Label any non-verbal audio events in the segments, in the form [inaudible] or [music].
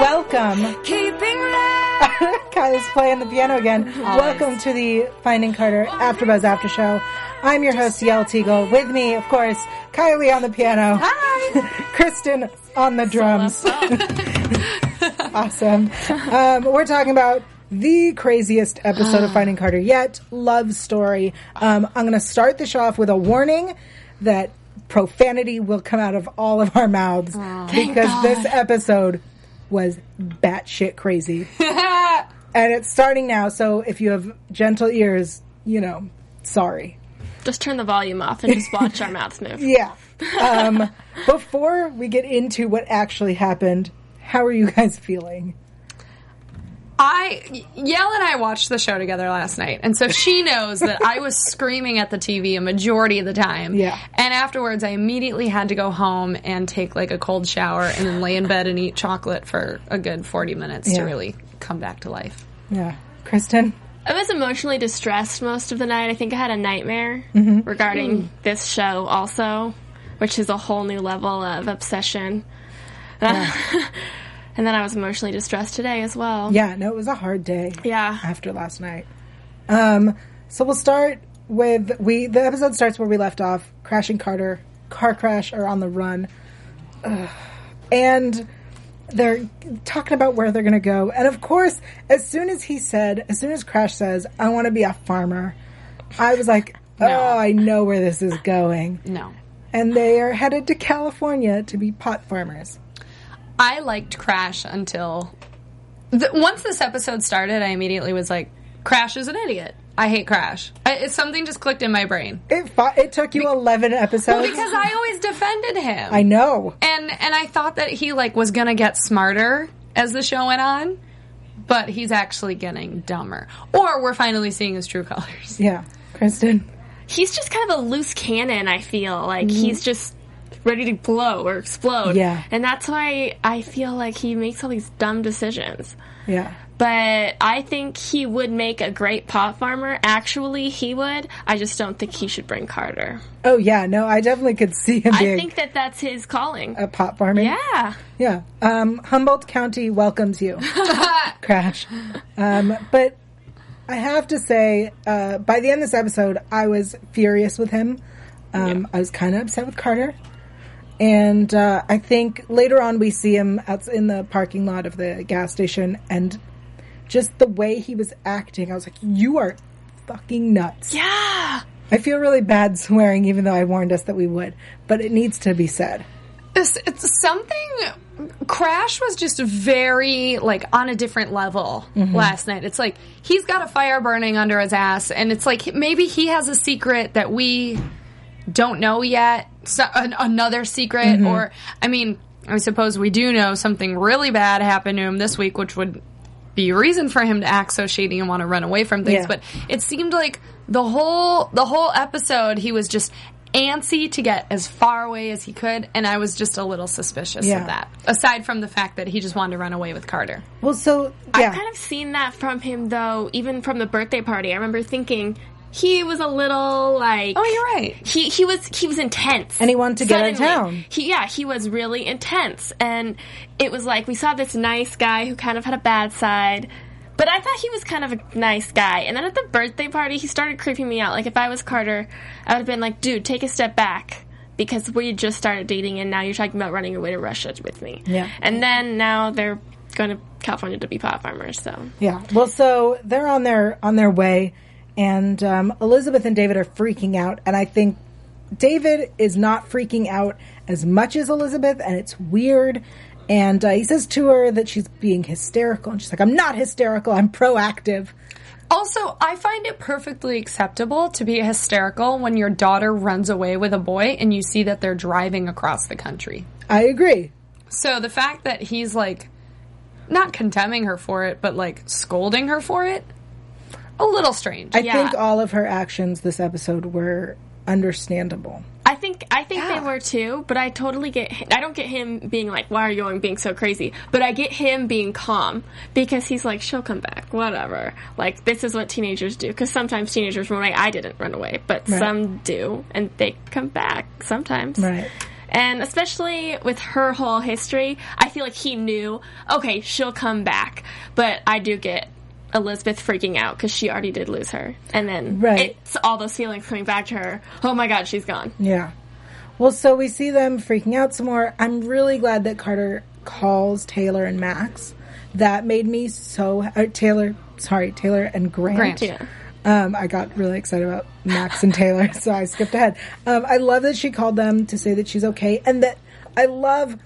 Welcome. Kyle's [laughs] playing the piano again. Welcome to the Finding Carter AfterBuzz After Show. I'm your host, Yael Teagle. With me, of course, Kylie on the piano. Hi. [laughs] Kristen on the drums. [laughs] awesome. Um, we're talking about the craziest episode of [gasps] Finding Carter yet, Love Story. Um, I'm going to start the show off with a warning that profanity will come out of all of our mouths because this episode was batshit crazy. [laughs] and it's starting now, so if you have gentle ears, you know, sorry. Just turn the volume off and just watch our mouths move. [laughs] Yeah. Um, before we get into what actually happened, how are you guys feeling? I Yael and I watched the show together last night, and so she [laughs] knows that I was screaming at the TV a majority of the time. Yeah. And afterwards, I immediately had to go home and take like a cold shower and then lay in bed and eat chocolate for a good forty minutes Yeah. to really come back to life. Yeah. Kristen? I was emotionally distressed most of the night. I think I had a nightmare Mm-hmm. regarding this show also, which is a whole new level of obsession. [laughs] and then I was emotionally distressed today as well. Yeah, no, it was a hard day. Yeah. After last night. Um, so we'll start with we the episode starts where we left off, crashing Carter, car crash or on the run. Ugh. And they're talking about where they're going to go. And of course, as soon as he said, as soon as Crash says, I want to be a farmer, I was like, oh, I know where this is going. No. And they are headed to California to be pot farmers. I liked Crash until the, once this episode started. I immediately was like, "Crash is an idiot. I hate Crash." I, it's something just clicked in my brain It, fought, it took you 11 episodes. because I always defended him. I know. and and I thought that he like was gonna get smarter as the show went on, but he's actually getting dumber. Or we're finally seeing his true [laughs] colors. Yeah. Kristen? He's just kind of a loose cannon, I feel. Like mm-hmm. he's just ready to blow or explode. Yeah. And that's why I feel like he makes all these dumb decisions. Yeah. But I think he would make a great pot farmer. Actually, he would. I just don't think he should bring Carter. Oh yeah, no, I definitely could see him I think that that's his calling. a pot farming. yeah. Yeah. Um, Humboldt County welcomes you. [laughs] Crash. Um, but I have to say, uh, by the end of this episode, I was furious with him. Um, I was kind of upset with Carter. And uh, I think later on we see him out in the parking lot of the gas station and just the way he was acting, I was like, you are fucking nuts. Yeah. I feel really bad swearing, even though I warned us that we would, but it needs to be said. It's, it's something. Crash was just very like on a different level last night. It's like he's got a fire burning under his ass, and it's like maybe he has a secret that we don't know yet. So, an, another secret, mm-hmm. or I mean, I suppose we do know something really bad happened to him this week, which would be a reason for him to act so shady and want to run away from things. Yeah. But it seemed like the whole the whole episode he was just antsy to get as far away as he could, and I was just a little suspicious Yeah. of that. Aside from the fact that he just wanted to run away with Carter. Well, so, yeah. I've kind of seen that from him though, even from the birthday party. I remember thinking he was a little like Oh, you're right. he he was he was intense And he wanted to get out of town. He yeah, he was really intense, and it was like we saw this nice guy who kind of had a bad side. But I thought he was kind of a nice guy. And then at the birthday party, he started creeping me out. Like, if I was Carter, I would have been like, dude, take a step back. Because we just started dating, and now you're talking about running away to Russia with me. Yeah. And then now they're going to California to be pot farmers, so. Yeah. Well, so they're on their on their way, and um, Elizabeth and David are freaking out, and I think David is not freaking out as much as Elizabeth, and it's weird. And uh, he says to her that she's being hysterical, and she's like, "I'm not hysterical. I'm proactive." Also, I find it perfectly acceptable to be hysterical when your daughter runs away with a boy and you see that they're driving across the country. I agree. So the fact that he's like not condemning her for it, but like scolding her for it, a little strange. I Yeah. think all of her actions this episode were understandable. I think I think Yeah. they were too, but I totally get. I don't get him being like, "Why are you going being so crazy?" But I get him being calm because he's like, "She'll come back, whatever." Like this is what teenagers do. Because sometimes teenagers run away. I didn't run away, but Right. some do, and they come back sometimes. Right. And especially with her whole history, I feel like he knew, okay, she'll come back. But I do get Elizabeth freaking out because she already did lose her. And then Right. it's all those feelings coming back to her. Oh my god, she's gone. Yeah. Well, so we see them freaking out some more. I'm really glad that Carter calls Taylor and Max. That made me so uh, Taylor. Sorry, Taylor and Grant. Grant. Yeah. Um, I got really excited about Max and Taylor, [laughs] so I skipped ahead. Um, I love that she called them to say that she's okay, and that I love.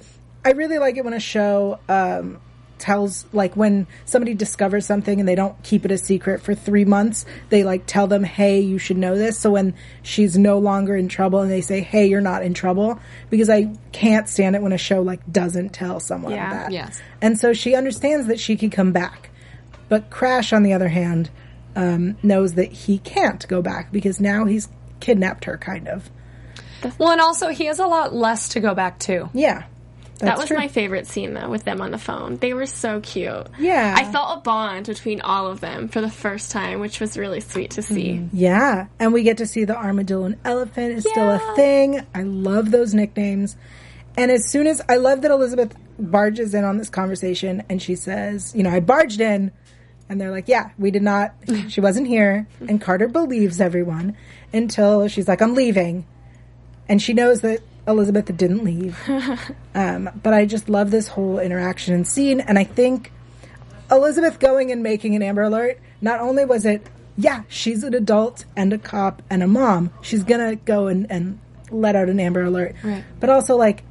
I really like it when a show um, tells, like, when somebody discovers something and they don't keep it a secret for three months. They like tell them, "Hey, you should know this." So when she's no longer in trouble, and they say, "Hey, you're not in trouble," because I can't stand it when a show like doesn't tell someone Yeah. that. Yes. And so she understands that she can come back. But Crash, on the other hand, um, knows that he can't go back because now he's kidnapped her, kind of. well, and also he has a lot less to go back to. Yeah. That was true. my favorite scene though, with them on the phone. They were so cute. Yeah. I felt a bond between all of them for the first time, which was really sweet to see. Mm. Yeah. And we get to see the armadillo and elephant is still a thing. I love those nicknames. And as soon as I love that Elizabeth barges in on this conversation and she says, you know, I barged in. And they're like, yeah, we did not, [laughs] she wasn't here. And Carter believes everyone until she's like, I'm leaving. And she knows that Elizabeth didn't leave. [laughs] Um, but I just love this whole interaction and scene. And I think Elizabeth going and making an Amber Alert, not only was it, yeah, she's an adult and a cop and a mom, she's gonna go and, and let out an Amber Alert. Right. But also, like,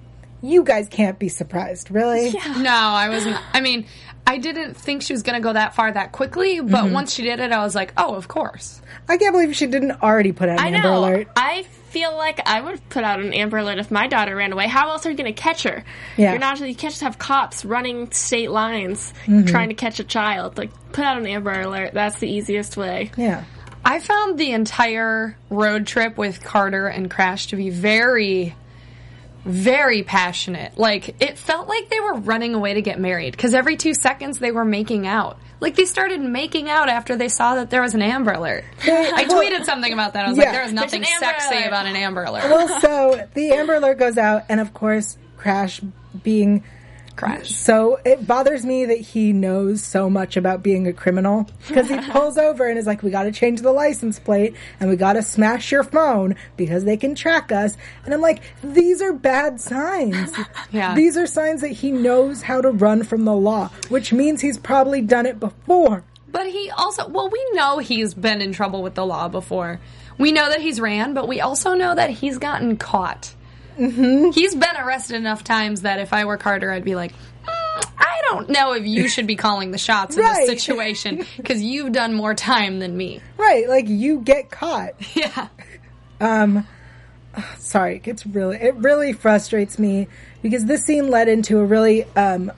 you guys can't be surprised, really? [laughs] No, I wasn't. I mean, I didn't think she was going to go that far that quickly, but once she did it, I was like, oh, of course. I can't believe she didn't already put out an I Amber know. Alert. I feel like I would put out an Amber Alert if my daughter ran away. How else are you going to catch her? Yeah. You're not. You can't just have cops running state lines Mm-hmm. trying to catch a child. Like, put out an Amber Alert. That's the easiest way. Yeah. I found the entire road trip with Carter and Crash to be very, very passionate. Like, it felt like they were running away to get married because every two seconds they were making out. Like, they started making out after they saw that there was an Amber Alert. I tweeted something about that. I was Yeah. like, there was nothing sexy Alert. about an Amber Alert. Well, so the Amber Alert goes out, and of course, Crash being Crash. So it bothers me that he knows so much about being a criminal because he [laughs] pulls over and is like, "We got to change the license plate and we got to smash your phone because they can track us." And I'm like, "These are bad signs. [laughs] Yeah. These are signs that he knows how to run from the law, which means he's probably done it before." But he also, well, we know he's been in trouble with the law before. We know that he's ran, but we also know that he's gotten caught. Mm-hmm. He's been arrested enough times that if I work harder, I'd be like, "Mm, I don't know if you should be calling the shots in Right. this situation [laughs] because you've done more time than me. Right, like you get caught. [laughs] Yeah. Um, [sighs] sorry, it gets really it really frustrates me because this scene led into a really um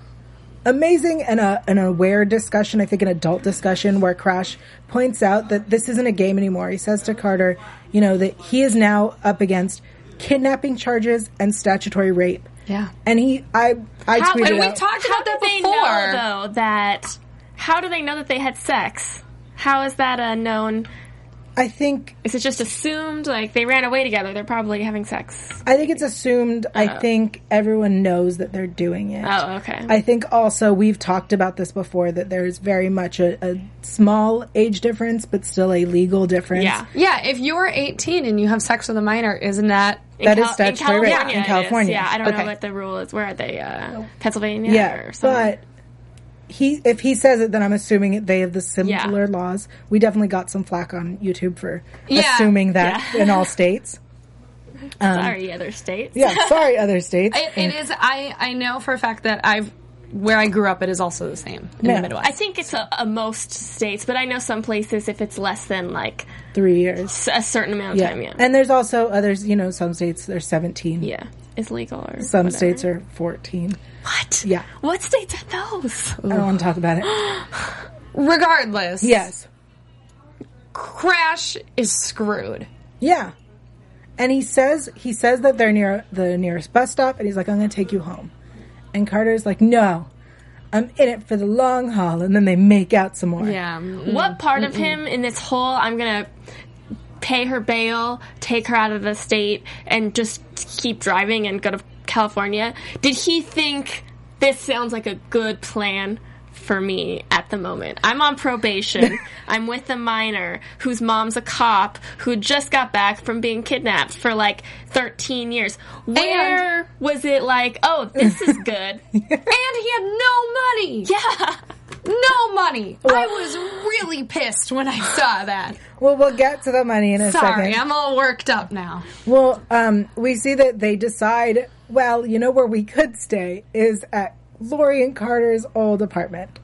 amazing and a, an aware discussion, I think an adult discussion where Crash points out that this isn't a game anymore. He says to Carter, you know, that he is now up against kidnapping charges and statutory rape. Yeah. And he I I How- tweeted And we've out, talked How about do that they before. know though that? How do they know that they had sex? How is that a known? I think Is it just assumed? Like they ran away together? They're probably having sex. I think it's assumed. I think everyone knows that they're doing it. Oh, okay. I think also we've talked about this before that there's very much a, a small age difference, but still a legal difference. yeah. Yeah, if you're 18 and you have sex with a minor, isn't that In That is Cal- statutory rape California in it is. California. Yeah, I don't Okay. know what the rule is. Where are they? Uh, Pennsylvania Yeah, or something? but he if he says it, then I'm assuming it, they have the similar laws. We definitely got some flack on YouTube for Yeah, assuming that in all states. [laughs] Um, sorry, other states. Yeah, sorry, other states. [laughs] It, it is. I I know for a fact that I've where I grew up. It is also the same in Yeah. the Midwest. I think it's a, a most states, but I know some places if it's less than like Three years. a certain amount of Yeah. time, yeah, And there's also others, you know, some states they're 17. yeah, is legal or Some whatever. states are 14. what? Yeah. what states are those? I don't want to talk about it. [gasps] Regardless, Yes. Crash is screwed. Yeah. And he says he says that they're near the nearest bus stop and he's like, I'm gonna take you home. And Carter's like, No. I'm in it for the long haul and then they make out some more. Yeah. What part of him in this whole I'm gonna pay her bail, take her out of the state, and just keep driving and go to California? Did he think this sounds like a good plan? For me at the moment, I'm on probation. [laughs] I'm with a minor whose mom's a cop who just got back from being kidnapped for like 13 years. Where was it like, oh, this is good? [laughs] And he had no money. yeah. No money. I was really pissed when I saw that. Well, we'll get to the money in a Sorry, second. I'm all worked up now. Well, um, we see that they decide, well, you know where we could stay is at Lori and Carter's old apartment.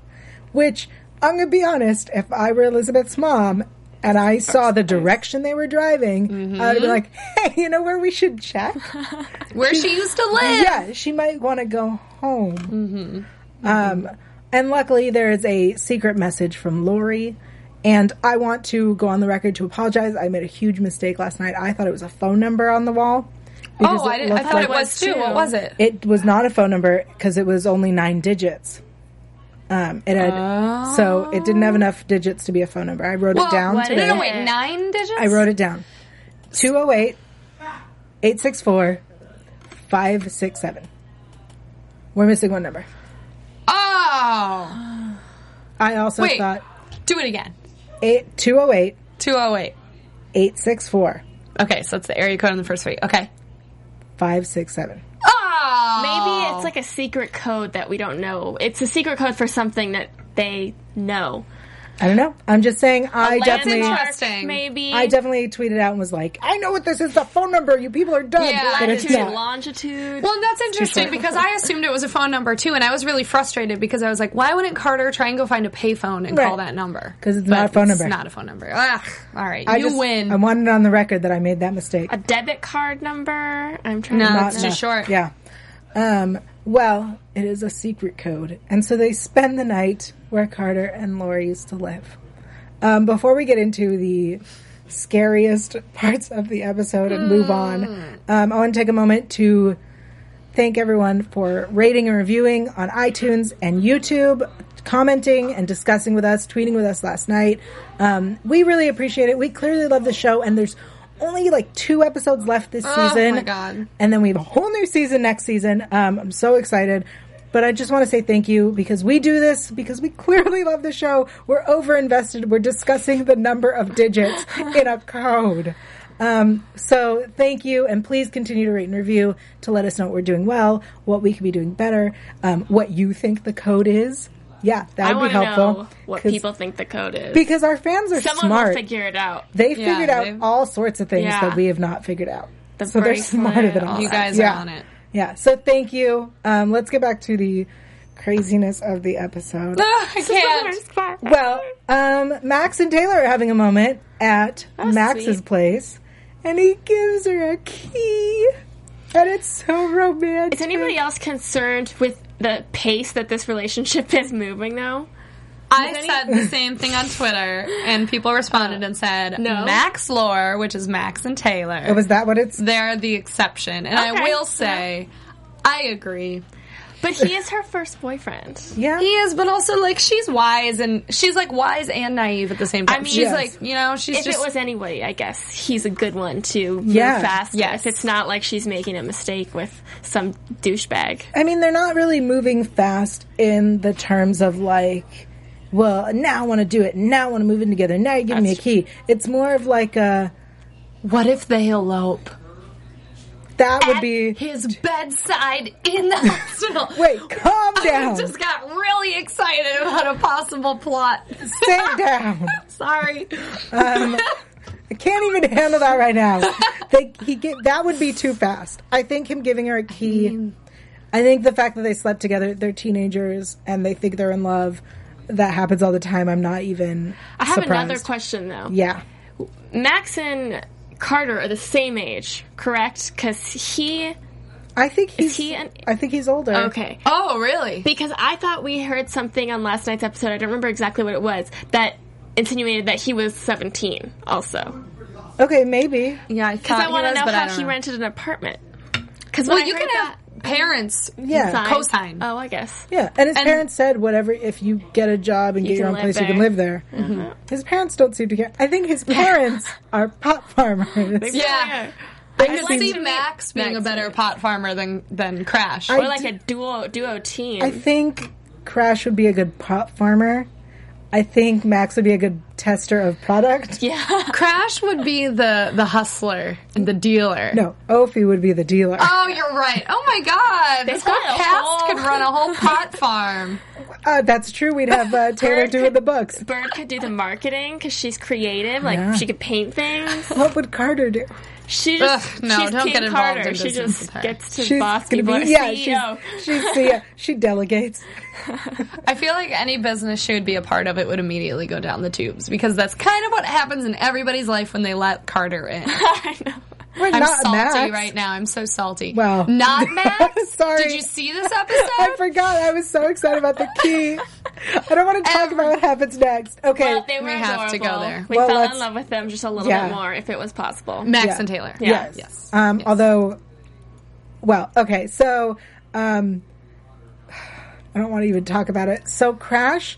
Which, I'm going to be honest, if I were Elizabeth's mom and I saw the direction they were driving, I would be like, hey, you know where we should check? [laughs] Where she used to live. yeah, she might want to go home. Um, and luckily, there is a secret message from Lori. And I want to go on the record to apologize. I made a huge mistake last night. I thought it was a phone number on the wall. Oh, I, I thought like- it was too. What was it? It was not a phone number because it was only nine digits. Um, it had so it didn't have enough digits to be a phone number. I wrote Well, it down today. is No, wait, nine digits? I wrote it down. 208 864 567. We're missing one number. Oh. I also Wait. thought Do it again. eight, 208 208. 864 Okay, so it's the area code on the first three. Okay. 567. Oh. Maybe it's like a secret code that we don't know. It's a secret code for something that they know. I don't know. I'm just saying I Landmark, definitely interesting. Maybe. I definitely tweeted out and was like, I know what this is, the phone number. You people are dumb. Yeah, but it's latitude, not. longitude. Well, that's interesting because I assumed it was a phone number too, and I was really frustrated because I was like, why wouldn't Carter try and go find a payphone and Right. call that number?" Because it's But not a phone number. It's not a phone number. Ugh. All right, I you just, win. I wanted it on the record that I made that mistake. a debit card number. I'm trying No, to. it's too short. Yeah. Um, well, it is a secret code. And so they spend the night where Carter and Lori used to live. Um, before we get into the scariest [laughs] parts of the episode and move on, um, I want to take a moment to thank everyone for rating and reviewing on iTunes and YouTube, commenting and discussing with us, tweeting with us last night. Um, we really appreciate it. We clearly love the show, and there's only like two episodes left this Oh, season. my God. And then we have a whole new season next season. Um, I'm so excited. But I just want to say thank you because we do this because we [laughs] clearly love the show. We're over invested. We're discussing the number of digits [laughs] in a code. Um, so thank you, and please continue to rate and review to let us know what we're doing well, what we could be doing better, um, what you think the code is. Yeah, that I would be helpful. know what 'cause- people think the code is. because our fans are Someone smart. will figure it out. they Yeah, figured out they've- all sorts of things Yeah. that we have not figured out. The so they're bracelet, [laughs] smarter than all us. You guys Yeah. are on it. Yeah. So thank you. Um, let's get back to the craziness of the episode. Ugh, I can't. well, um, Max and Taylor are having a moment at Max's sweet. place, and he gives her a key, and it's so romantic. Is anybody else concerned with the pace that this relationship [laughs] is moving though? I any- said the same thing on Twitter, and people responded and said, No. Max Lore, which is Max and Taylor, Oh, was that what it's? they're the exception. And I will say, I agree. But he is her first boyfriend. Yeah. He is, but also like she's wise and she's like wise and naive at the same time. I mean- she's Yes. like you know she's If just it was anybody, I guess he's a good one to move Yeah. fast. Yes. If it's not like she's making a mistake with some douchebag. I mean, they're not really moving fast in the terms of like, well, now I want to do it. Now I want to move in together. Now you're giving me a That's key. It's more of like a what if they elope that would be. his bedside in the [laughs] hospital? Wait, calm I down. just got really excited about a possible plot. Sit down. [laughs] Sorry. Um, I can't even handle that right now. [laughs] they, he get, that would be too fast. I think him giving her a key. I think the fact that they slept together, they're teenagers and they think they're in love. That happens all the time. I'm not even. I have surprised. another question though. Yeah. Max and Carter are the same age, correct? Because he. I think he's. he an- I think he's older. Okay. Oh, really? Because I thought we heard something on last night's episode, I don't remember exactly what it was, that insinuated that he was 17 also. Okay, maybe. Yeah, I Because thought I want to know how he rented an apartment. Because Well, you can have parents. Yeah. Sign. Cosign. Oh, I guess. Yeah, and his And- parents said whatever. If you get a job and get your can own live place, you can there. live there. Mm-hmm. His parents don't seem to care. I think his parents are pot farmers. Yeah. I I could like see to meet Max being a Max better pot farmer than than Crash. I- Or like a duo duo team. I think Crash would be a good pot farmer. I think Max would be a good tester of product. yeah. [laughs] Crash would be the the hustler and the dealer. No, Ophi would be the dealer. Oh, you're right. Oh my god, this whole cast whole- could run a whole [laughs] pot farm. Uh, that's true. We'd have uh, Taylor Bird doing could- the books. Bird could do the marketing because she's creative. Like Yeah. she could paint things. What would Carter do? She just Ugh, no, she's don't King get involved Carter. in she business just with her. gets to She's boss gonna people. be yeah. CEO. She's she's yeah, [laughs] she delegates. I feel like any business she would be a part of it would immediately go down the tubes because that's kind of what happens in everybody's life when they let Carter in. [laughs] I know. We're I'm not salty Max. right now. I'm so salty. Well. not [laughs] Max. Sorry. Did you see this episode? I forgot. I was so excited about the key. I don't want to talk Every- about what happens next. Okay. Well, they were We have to go there. We Well, fell in love with them just a little Yeah. bit more, if it was possible. Max Yeah. and Taylor. Yeah. Yes. Yes. Um, Yes. Although, well, okay. So, um, I don't want to even talk about it. So, Crash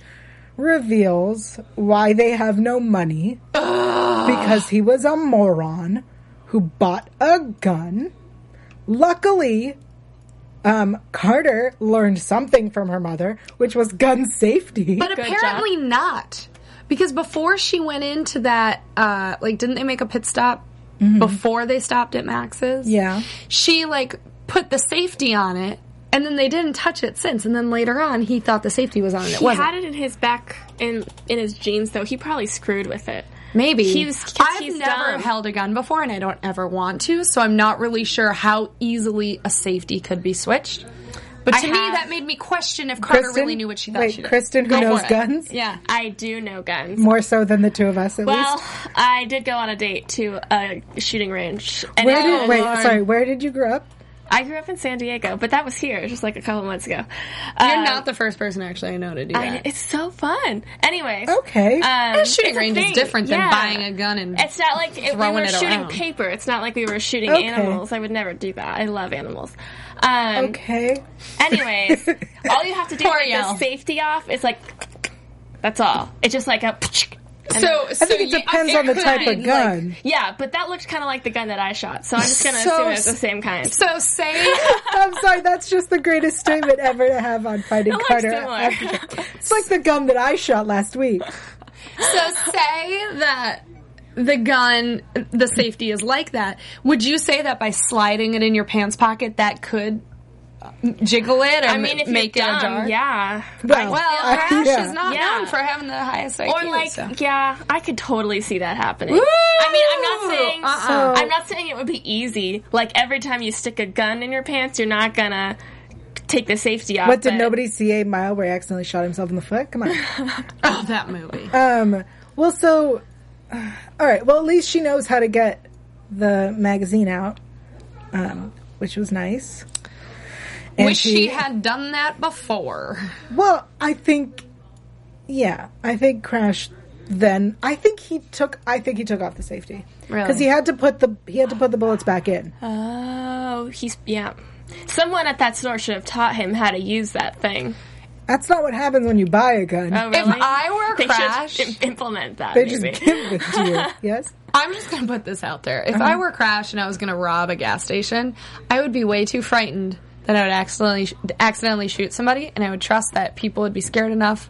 reveals why they have no money because he was a moron who bought a gun. Luckily, um, Carter learned something from her mother, which was gun safety. But Good apparently not. Because before she went into that, uh, like, didn't they make a pit stop before they stopped at Max's? Yeah. She, like, put the safety on it, and then they didn't touch it since. And then later on, he thought the safety was on it. It He wasn't. had it in his back in in his jeans, though. He probably screwed with it. Maybe. He was- 'cause I've he's never dumb. held a gun before, and I don't ever want to, so I'm not really sure how easily a safety could be switched. But I to me, have- that made me question if Carter Kristen, really knew what she thought wait, she did. Kristen, who Go knows guns Yeah. I do know guns. more so than the two of us, at Well, least. Well, I did go on a date to a shooting range. And Where did was- wait? Lord. Sorry, where did you grow up? I grew up in San Diego, but that was here, just like a couple months ago. You're Um, not the first person actually I know to do I- that. it's so fun. Anyways. Okay. Um, A shooting it's a range is thing. different than Yeah. buying a gun and It's not like if we were it shooting around. paper. It's not like we were shooting Okay. animals. I would never do that. I love animals. Um, okay. Anyways, [laughs] all you have to do to Poor the safety off is like, that's all. It's just like a. so, I think it depends on the type of gun. Yeah, but that looked kind of like the gun that I shot, so I'm just gonna So assume it's the same kind. So say [laughs] I'm sorry, that's just the greatest statement ever to have on [laughs] Finding It Carter. It's like the gun that I shot last week. so say that the gun the safety is like that. Would you say that by sliding it in your pants pocket that could jiggle it or I mean, if make you're it dumb, ajar? yeah. Well, Well, I- Crash yeah. is not Yeah. known for having the highest IQ. Or like, so. yeah, I could totally see that happening. I mean, I'm not saying Uh-uh. I'm not saying it would be easy. Like every time you stick a gun in your pants, you're not gonna take the safety off. What did but- nobody see 8 Mile where he accidentally shot himself in the foot? Come on. [laughs] oh, that movie. Um. Well, so, uh, all right. Well, at least she knows how to get the magazine out, um, which was nice. And Wish she had done that before. [laughs] Well, I think, yeah, I think Crash. Then I think he took. I think he took off the safety Really? because he had to put the he had to put the bullets back in. Oh, he's yeah. Someone at that store should have taught him how to use that thing. That's not what happens when you buy a gun. Oh, really? If I were they Crash, im- implement that. they just give it to you. [laughs] Yes. I'm just gonna put this out there. If Uh-huh. I were Crash and I was gonna rob a gas station, I would be way too frightened that I would accidentally accidentally shoot somebody, and I would trust that people would be scared enough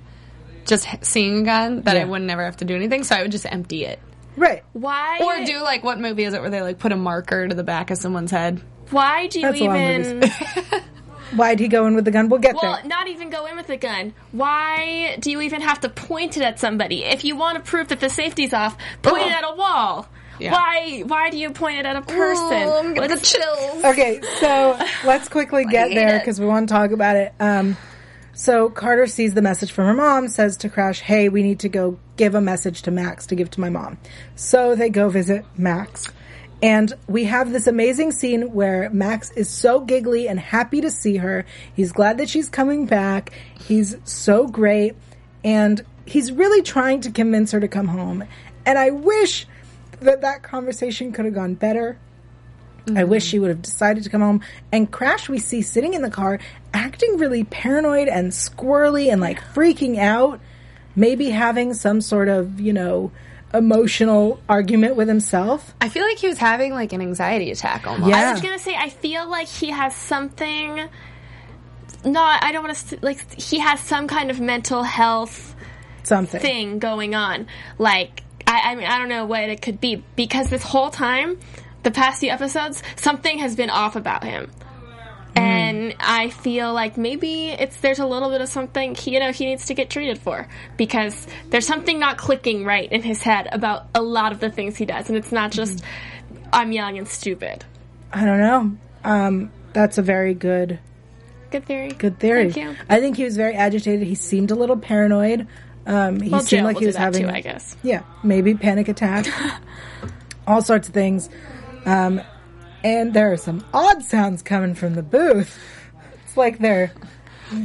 just h- seeing a gun that I wouldn't never have to do anything. So I would just empty it, Right. Why? or do like what movie is it where they like put a marker to the back of someone's head? Why do you That's a lot of even? [laughs] Why'd he go in with the gun? We'll get Well, there. Well, not even go in with the gun. Why do you even have to point it at somebody? If you want to prove that the safety's off, point uh-huh. it at a wall. Yeah. Why? Why do you point it at a person? Oh, I'm getting the chills. Okay, so [laughs] let's quickly get there because we want to talk about it. Um, so Carter sees the message from her mom, says to Crash, "Hey, we need to go give a message to Max to give to my mom." So they go visit Max, and we have this amazing scene where Max is so giggly and happy to see her. He's glad that she's coming back. He's so great, and he's really trying to convince her to come home. And I wish that that conversation could have gone better. I mm-hmm. wish she would have decided to come home. And Crash, we see sitting in the car, acting really paranoid and squirrely and like freaking out, maybe having some sort of, you know, emotional argument with himself. I feel like he was having like an anxiety attack almost. Yeah. I was gonna say I feel like he has something. Not, I don't want to like. He has some kind of mental health Something. thing going on. Like, I, I mean, I don't know what it could be because this whole time, the past few episodes, something has been off about him. And I feel like maybe it's there's a little bit of something he, you know he needs to get treated for because there's something not clicking right in his head about a lot of the things he does, and it's not just I'm young and stupid. I don't know. Um, that's a very good, Good theory. good theory. Thank you. I think he was very agitated. He seemed a little paranoid. Um, he Well, seemed Jill like he was having, too, I guess. yeah, maybe panic attack, [laughs] all sorts of things. Um, and there are some odd sounds coming from the booth. It's like they're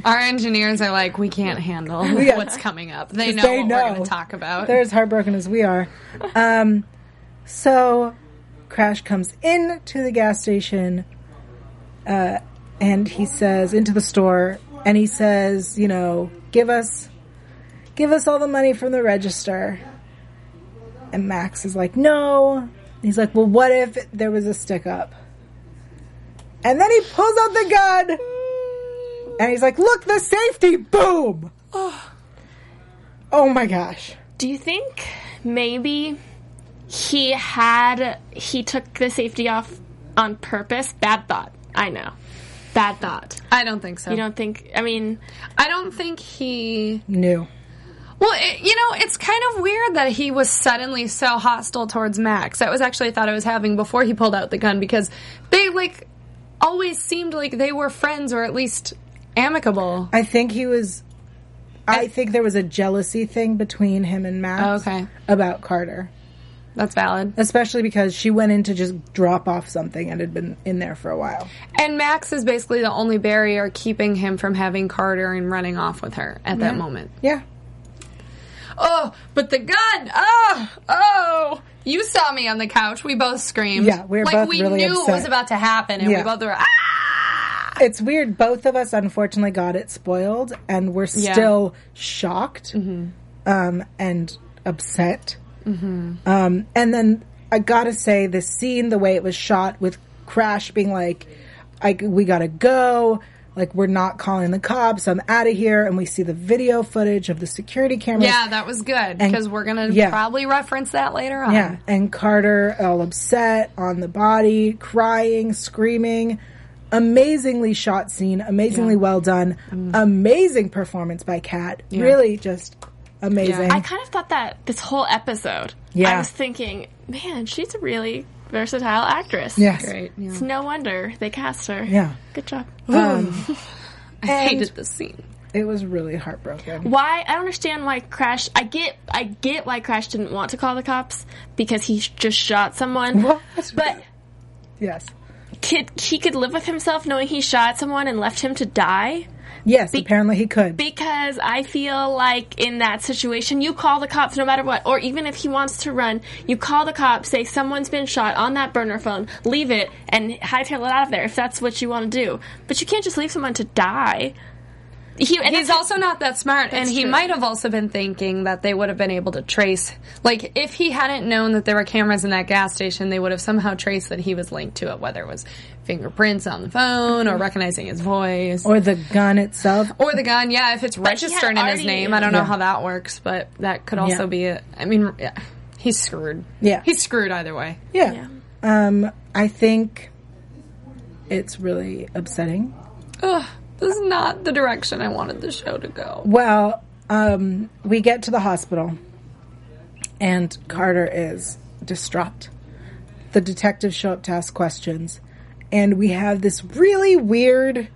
Our engineers are like, we can't handle [laughs] Yeah. what's coming up. They know they what know. we're going to talk about. they're as heartbroken as we are. Um, so Crash comes in to the gas station, uh, and he says into the store, and he says, you know, give us, give us all the money from the register. And Max is like, no. He's like, well, what if there was a stick up? And then he pulls out the gun, and he's like, look, the safety, boom. Oh my gosh. Do you think maybe he had he took the safety off on purpose? Bad thought. I know. Bad thought. I don't think so. You don't think? I mean, I don't think he. New. Well, it, you know, it's kind of weird that he was suddenly so hostile towards Max. That was actually a thought I was having before he pulled out the gun because they like always seemed like they were friends or at least amicable. I think he was. I think there was a jealousy thing between him and Max. Oh, okay. About Carter, That's valid. especially because she went in to just drop off something and had been in there for a while. And Max is basically the only barrier keeping him from having Carter and running off with her at that moment. Yeah. Oh, but the gun! Oh, oh! You saw me on the couch. We both screamed. Yeah, we were like both we really knew upset. it was about to happen, and Yeah. we both were ah. It's weird. Both of us, unfortunately, got it spoiled, and we're Yeah. still shocked um, and upset. Um, and then I gotta say, the scene, the way it was shot, with Crash being like, "I we gotta go." Like we're not calling the cops. I'm out of here, and we see the video footage of the security cameras. Yeah, that was good because we're gonna yeah. probably reference that later on. Yeah, and Carter all upset on the body, crying, screaming. Amazingly shot scene, amazingly well done, mm. amazing performance by Kat. Really, just amazing. Yeah. I kind of thought that this whole episode. Yeah. I was thinking, man, she's really versatile actress. yes, Great. Yeah. It's no wonder they cast her. yeah, Good job. Um, [laughs] I hated this scene. it was really heartbroken. Why I don't understand why Crash. I get I get why Crash didn't want to call the cops because he just shot someone. What? But Yes, could he could live with himself knowing he shot someone and left him to die? Yes, apparently he could. Because I feel like in that situation, you call the cops no matter what. Or even if he wants to run, you call the cops, say someone's been shot on that burner phone, leave it, and hightail it out of there if that's what you want to do. But you can't just leave someone to die. He, and He's also not that smart, and he true. might have also been thinking that they would have been able to trace. Like, if he hadn't known that there were cameras in that gas station, they would have somehow traced that he was linked to it, whether it was fingerprints on the phone or recognizing his voice. or the gun itself. Or the gun, yeah, if it's he had registered in his name. I don't know Yeah. how that works, but that could also Yeah. be it. I mean, yeah, he's screwed. Yeah. He's screwed either way. Yeah. Um, I think it's really upsetting. Ugh, this is not the direction I wanted the show to go. Well, um, we get to the hospital, and Carter is distraught. the detectives show up to ask questions, and we have this really weird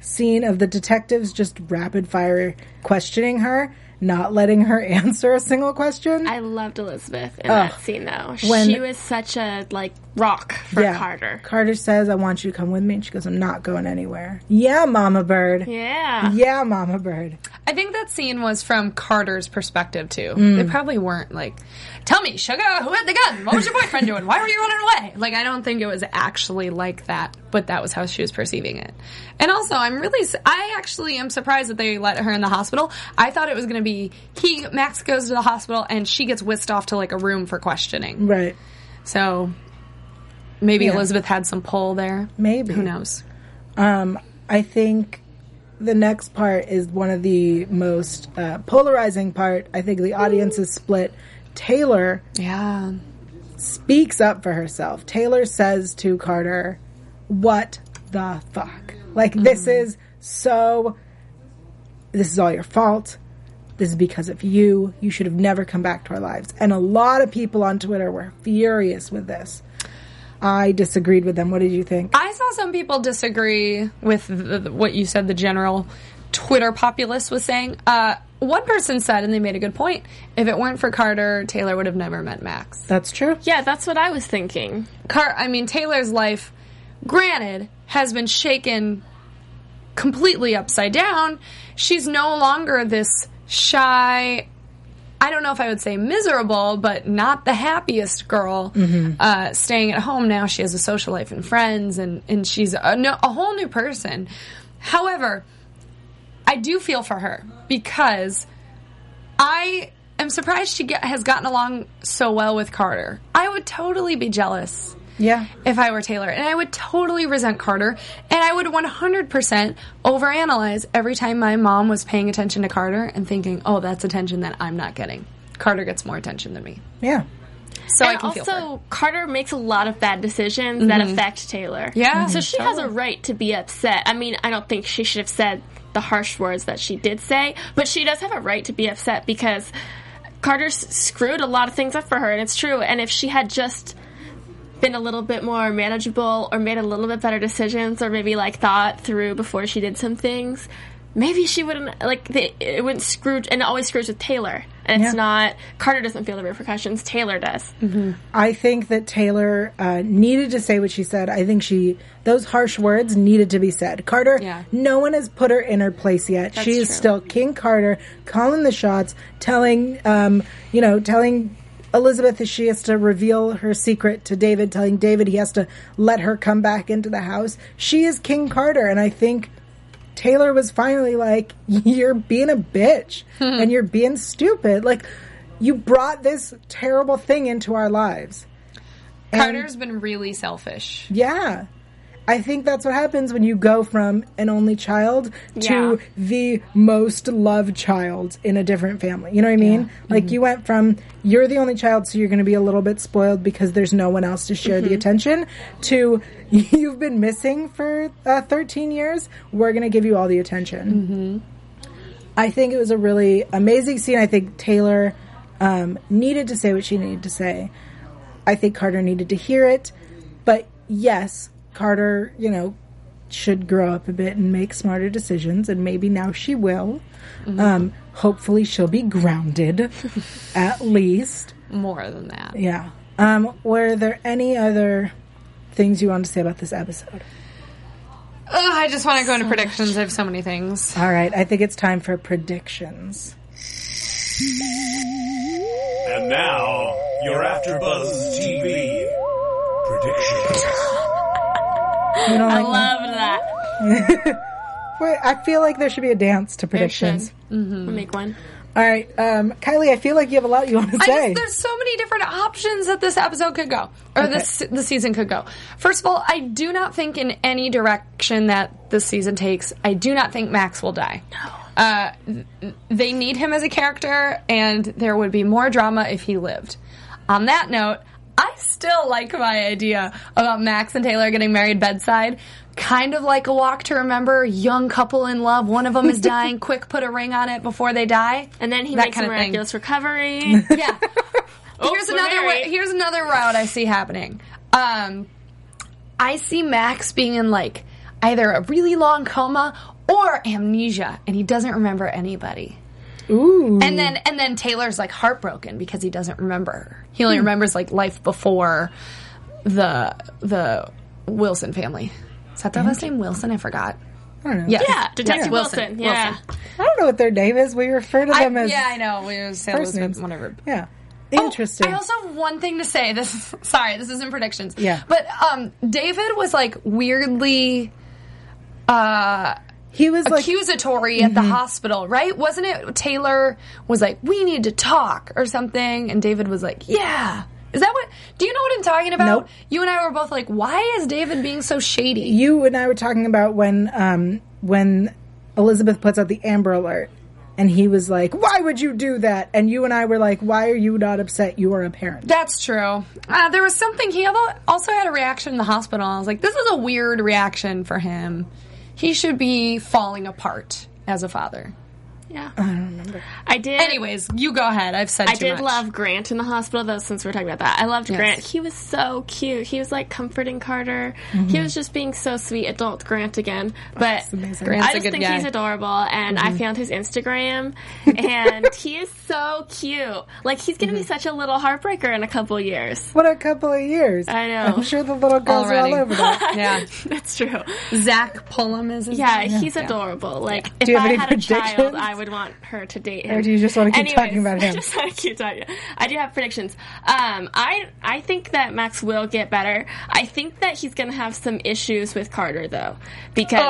scene of the detectives just rapid fire questioning her, not letting her [laughs] answer a single question. I loved Elizabeth in that scene though. When- she was such a like rock for Carter. Carter says, I want you to come with me. And she goes, I'm not going anywhere. Yeah, Mama Bird. Yeah. Yeah, Mama Bird. I think that scene was from Carter's perspective too. Mm. They probably weren't like, "Tell me, sugar, who had the gun? What was your boyfriend doing? Why were you running away?" [laughs] Like, I don't think it was actually like that, but that was how she was perceiving it. And also, I'm really, I actually am surprised that they let her in the hospital. I thought it was going to be he Max goes to the hospital and she gets whisked off to like a room for questioning. Right. So maybe Yeah. Elizabeth had some pull there. Maybe. Who knows? Um, I think the next part is one of the most uh, polarizing part. I think the audience is split. Taylor Yeah. speaks up for herself. Taylor says to Carter, "What the fuck? Like this mm-hmm. is so. This is all your fault. This is because of you. You should have never come back to our lives." And a lot of people on Twitter were furious with this. I disagreed with them. What did you think? I saw some people disagree with the, the, what you said. The general Twitter populace was saying. Uh, one person said, and they made a good point. If it weren't for Carter, Taylor would have never met Max. That's true. Yeah, that's what I was thinking. Car, I mean Taylor's life, granted, has been shaken completely upside down. She's no longer this shy. I don't know if I would say miserable, but not the happiest girl. Uh, staying at home now, she has a social life and friends, and and she's a, a whole new person. However, I do feel for her because I am surprised she get, has gotten along so well with Carter. I would totally be jealous Yeah. if I were Taylor. And I would totally resent Carter. And I would 100% overanalyze every time my mom was paying attention to Carter and thinking, oh, that's attention that I'm not getting. Carter gets more attention than me. Yeah. So I and can feel for also, Carter makes a lot of bad decisions that mm-hmm. affect Taylor. Yeah, So she has a right to be upset. I mean, I don't think she should have said the harsh words that she did say, but she does have a right to be upset because Carter's screwed a lot of things up for her, and it's true. And if she had just been a little bit more manageable or made a little bit better decisions or maybe like thought through before she did some things, maybe she wouldn't like it wouldn't screw and it always screws with Taylor. It's Yeah. not Carter doesn't feel the repercussions, Taylor does. I think that Taylor uh, needed to say what she said. I think she those harsh words needed to be said. Carter, Yeah. no one has put her in her place yet. she is true. still King Carter, calling the shots, telling um, you know, telling Elizabeth that she has to reveal her secret to David, telling David he has to let her come back into the house. She is King Carter, and I think Taylor was finally like, [laughs] "You're being a bitch hmm. and you're being stupid. Like, you brought this terrible thing into our lives." And- Carter's been really selfish. yeah. I think that's what happens when you go from an only child to Yeah. the most loved child in a different family. You know what I mean? Like you went from you're the only child, so you're going to be a little bit spoiled because there's no one else to share the attention, to [laughs] you've been missing for uh, 13 years. We're going to give you all the attention. I think it was a really amazing scene. I think Taylor um, needed to say what she needed to say. I think Carter needed to hear it. But yes, Carter, you know, should grow up a bit and make smarter decisions, and maybe now she will. Um, hopefully, she'll be grounded, [laughs] at least. More than that. Yeah. Um, were there any other things you wanted to say about this episode? Ugh, I just want to go into predictions. I have so many things. All right, I think it's time for predictions. And now, you're AfterBuzz TV predictions. You don't I like love that. [laughs] Wait, I feel like there should be a dance to There predictions. should. We'll make one. All right, um, Kylie, I feel like you have a lot you want to I say. just, there's so many different options that this episode could go, or this the season could go. First of all, I do not think in any direction that this season takes, I do not think Max will die. No. Uh, they need him as a character, and there would be more drama if he lived. On that note, I still like my idea about Max and Taylor getting married bedside. Kind of like a walk to remember, young couple in love. One of them is dying. [laughs] quick, put a ring on it before they die. And then he That makes a of thing. miraculous recovery. [laughs] Yeah. [laughs] here's another way, here's another route I see happening. Um, I see Max being in like either a really long coma or amnesia, and he doesn't remember anybody. Ooh. And then and then Taylor's like heartbroken because he doesn't remember. He only remembers like life before the the Wilson family. Is that their last name? Wilson? I forgot. I don't know. Yeah, Yeah, Detective Yeah. Wilson. Yeah. I don't know what their name is. We refer to I, them as yeah, I know. We were saying first names. whatever. Yeah. Oh, Interesting. I also have one thing to say. [laughs] This sorry, this isn't predictions. Yeah. But um David was like weirdly uh he was like Mm-hmm. accusatory at the hospital, right? Wasn't it Taylor was like, "We need to talk" or something and David was like, "Yeah." Is that what Do you know what I'm talking about? Nope. You and I were both like, "Why is David being so shady?" you and I were talking about when um when Elizabeth puts out the Amber Alert, and he was like, "Why would you do that?" And you and I were like, "Why are you not upset? You are a parent." That's true. Uh, there was something he also had a reaction in the hospital. I was like, "This is a weird reaction for him. He should be falling apart as a father." Yeah. I don't remember. I did. Anyways, you go ahead. I've said I did much. love Grant in the hospital, though, since we're talking about that. I loved Grant. He was so cute. He was like comforting Carter. He mm-hmm. was just being so sweet, adult Grant again. But I just think guy. he's adorable, and I mm-hmm. found his Instagram, [laughs] and he is so cute. Like, he's going to be mm-hmm. such a little heartbreaker in a couple years. What a couple of years! I know. I'm sure the little girls Already. are all over that. [laughs] yeah. That's true. Zach Pullum is his Yeah, name. he's adorable. Like, Do if you have I any had a child? I would want her to date him. Or do you just want to keep talking about I [laughs] him? just want to keep talking. I do have predictions. Um, I I think that Max will get better. I think that he's going to have some issues with Carter though, because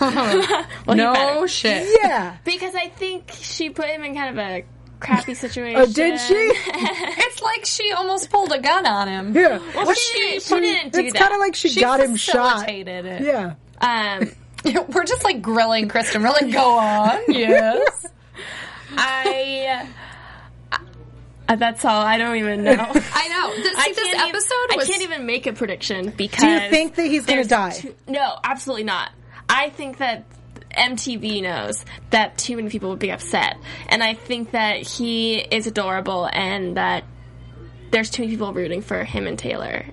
Oh. [laughs] well, no shit. Yeah. because I think she put him in kind of a crappy situation. [laughs] Oh, did she? It's like she almost pulled a gun on him. Yeah. Well, she, she didn't do It's that. kind of like she, She got him shot. facilitated it. Yeah. um, [laughs] We're just like grilling Kristen. We're like, go on. [laughs] Yes. I. Uh, that's all. I don't even know. [laughs] I know. This, I this can't even- episode was. I can't even make a prediction because. Do you think that he's going to die? too- no, absolutely not. I think that MTV knows that too many people would be upset, and I think that he is adorable, and that there's too many people rooting for him and Taylor.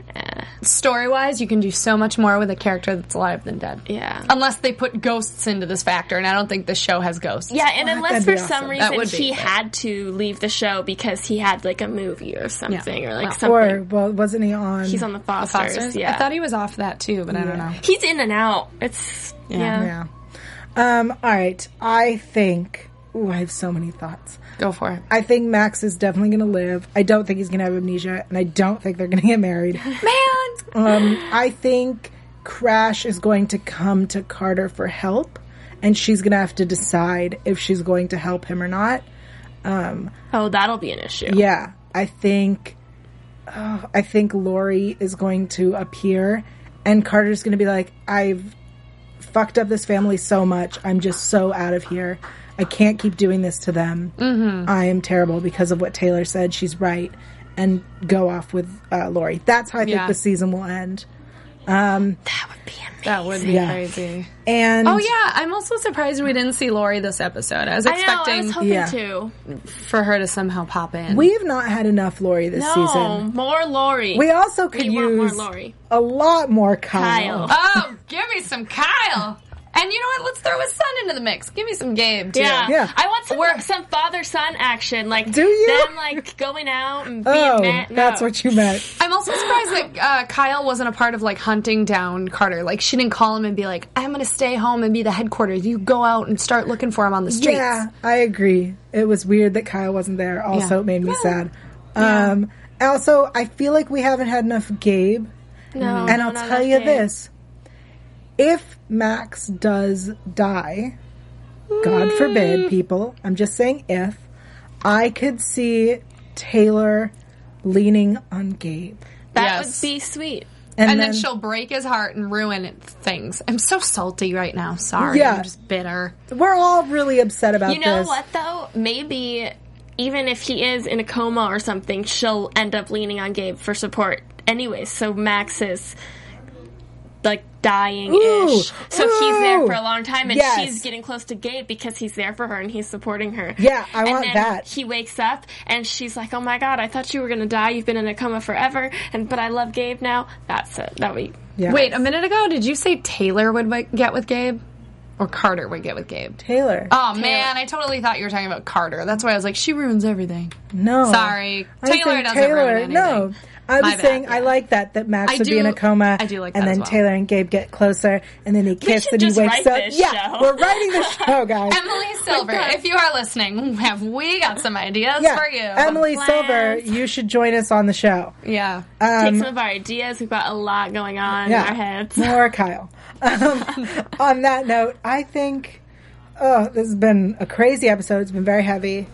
Story wise, you can do so much more with a character that's alive than dead. yeah. Unless they put ghosts into this factor, and I don't think this show has ghosts. yeah, and unless for be some awesome. reason That would be, he had to leave the show because he had like a movie or something, or like Well, something. Or well, wasn't he on? He's on the Fosters. Fosters? Yeah, I thought he was off that too, but I don't know. he's in and out. It's yeah. Yeah. Um. All right. I think. Ooh, I have so many thoughts. Go for it. I think Max is definitely going to live. I don't think he's going to have amnesia, and I don't think they're going to get married. [laughs] Man! Um, I think Crash is going to come to Carter for help, and she's going to have to decide if she's going to help him or not. Oh, that'll be an issue. Yeah, I think. Oh, I think Lori is going to appear, and Carter's going to be like, "I've fucked up this family so much. I'm just so out of here. I can't keep doing this to them. Mm-hmm. I am terrible because of what Taylor said. She's right." And go off with uh, Lori. That's how I think the season will end. That would be amazing. That would be Yeah. crazy. And Oh yeah, I'm also surprised we didn't see Lori this episode. I was I know. I expecting was hoping Yeah. to. for her to somehow pop in. we have not had enough Lori this No, season. more Lori. We also could We want more Lori. a lot more Kyle. Kyle. oh, give me some Kyle. And you know what? Let's throw his son into the mix. Give me some Gabe too. Yeah. Yeah. I want some We're- some father son action. Like Do you? them like going out and being Oh, met. No. that's what you meant. I'm also surprised that uh, Kyle wasn't a part of like hunting down Carter. Like she didn't call him and be like, "I'm going to stay home and be the headquarters. You go out and start looking for him on the streets." Yeah, I agree. It was weird that Kyle wasn't there. Also, Yeah. it made me sad. Um, also, I feel like we haven't had enough Gabe. No, and I'll not tell you Gabe. this: if Max does die, God forbid, people. I'm just saying if. I could see Taylor leaning on Gabe, That Yes. would be sweet. and, And then, she'll break his heart and ruin things. I'm so salty right now. Sorry. Yeah. I'm just bitter. We're all really upset about You know this. what though? Maybe even if he is in a coma or something, she'll end up leaning on Gabe for support anyway. So Max is like dying ish. So he's there for a long time and Yes. she's getting close to Gabe because he's there for her and he's supporting her. Yeah, I and want then that. He wakes up and she's like, Oh my god, I thought you were gonna die. You've been in a coma forever and but I love Gabe now. That's it. That we Yeah. Wait, a minute ago, did you say Taylor would wi- get with Gabe? Or Carter would get with Gabe? Taylor. Oh man, I totally thought you were talking about Carter. That's why I was like, she ruins everything. no. Sorry. Taylor doesn't Taylor, ruin anything. No. I was bad, saying I like that that Max I would be in a coma. I do like and that then well. Taylor and Gabe get closer, and then they kiss, and he wakes write up. yeah, show. we're writing the [laughs] show, guys. Emily Silver, if you are listening, have we got some ideas yeah, for you? Emily. Silver, you should join us on the show. Yeah. take some of our ideas. We've got a lot going on Yeah, in our heads. more Kyle. Um, [laughs] on that note, I think oh, this has been a crazy episode. It's been very heavy.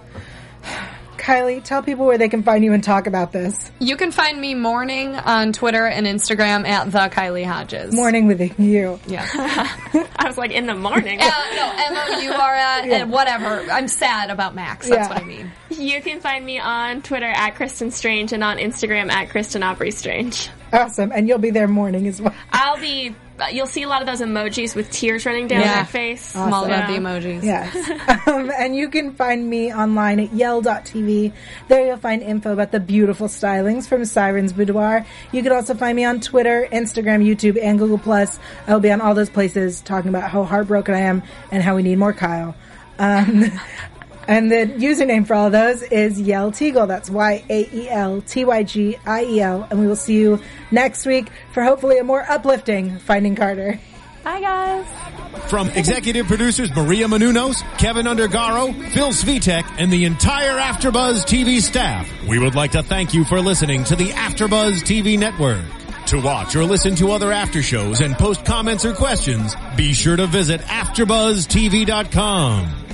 Kylie, tell people where they can find you and talk about this. You can find me morning on Twitter and Instagram at the Kylie Hodges. Morning with you. Yeah. [laughs] [laughs] I was like in the morning. Uh, no, M O U R A [laughs] Yeah. and whatever. I'm sad about Max. That's Yeah. what I mean. You can find me on Twitter at Kristen Strange and on Instagram at Kristen Aubrey Strange. Awesome. And you'll be there morning as well. I'll be. You'll see a lot of those emojis with tears running down Yeah. their face. I'm all about Yeah. the emojis. Yes. [laughs] um, and you can find me online at yael.tv. There you'll find info about the beautiful stylings from Siren's Boudoir. You can also find me on Twitter, Instagram, YouTube, and Google Plus. I'll be on all those places talking about how heartbroken I am and how we need more Kyle. Um, and the username for all those is Yael Tygiel. That's Y A E L T Y G I E L. And we will see you next week for hopefully a more uplifting Finding Carter. Bye, guys. From executive producers Maria Menounos, Kevin Undergaro, Phil Svitek, and the entire AfterBuzz TV staff, we would like to thank you for listening to the AfterBuzz TV network. To watch or listen to other after shows and post comments or questions, be sure to visit AfterBuzzTV.com.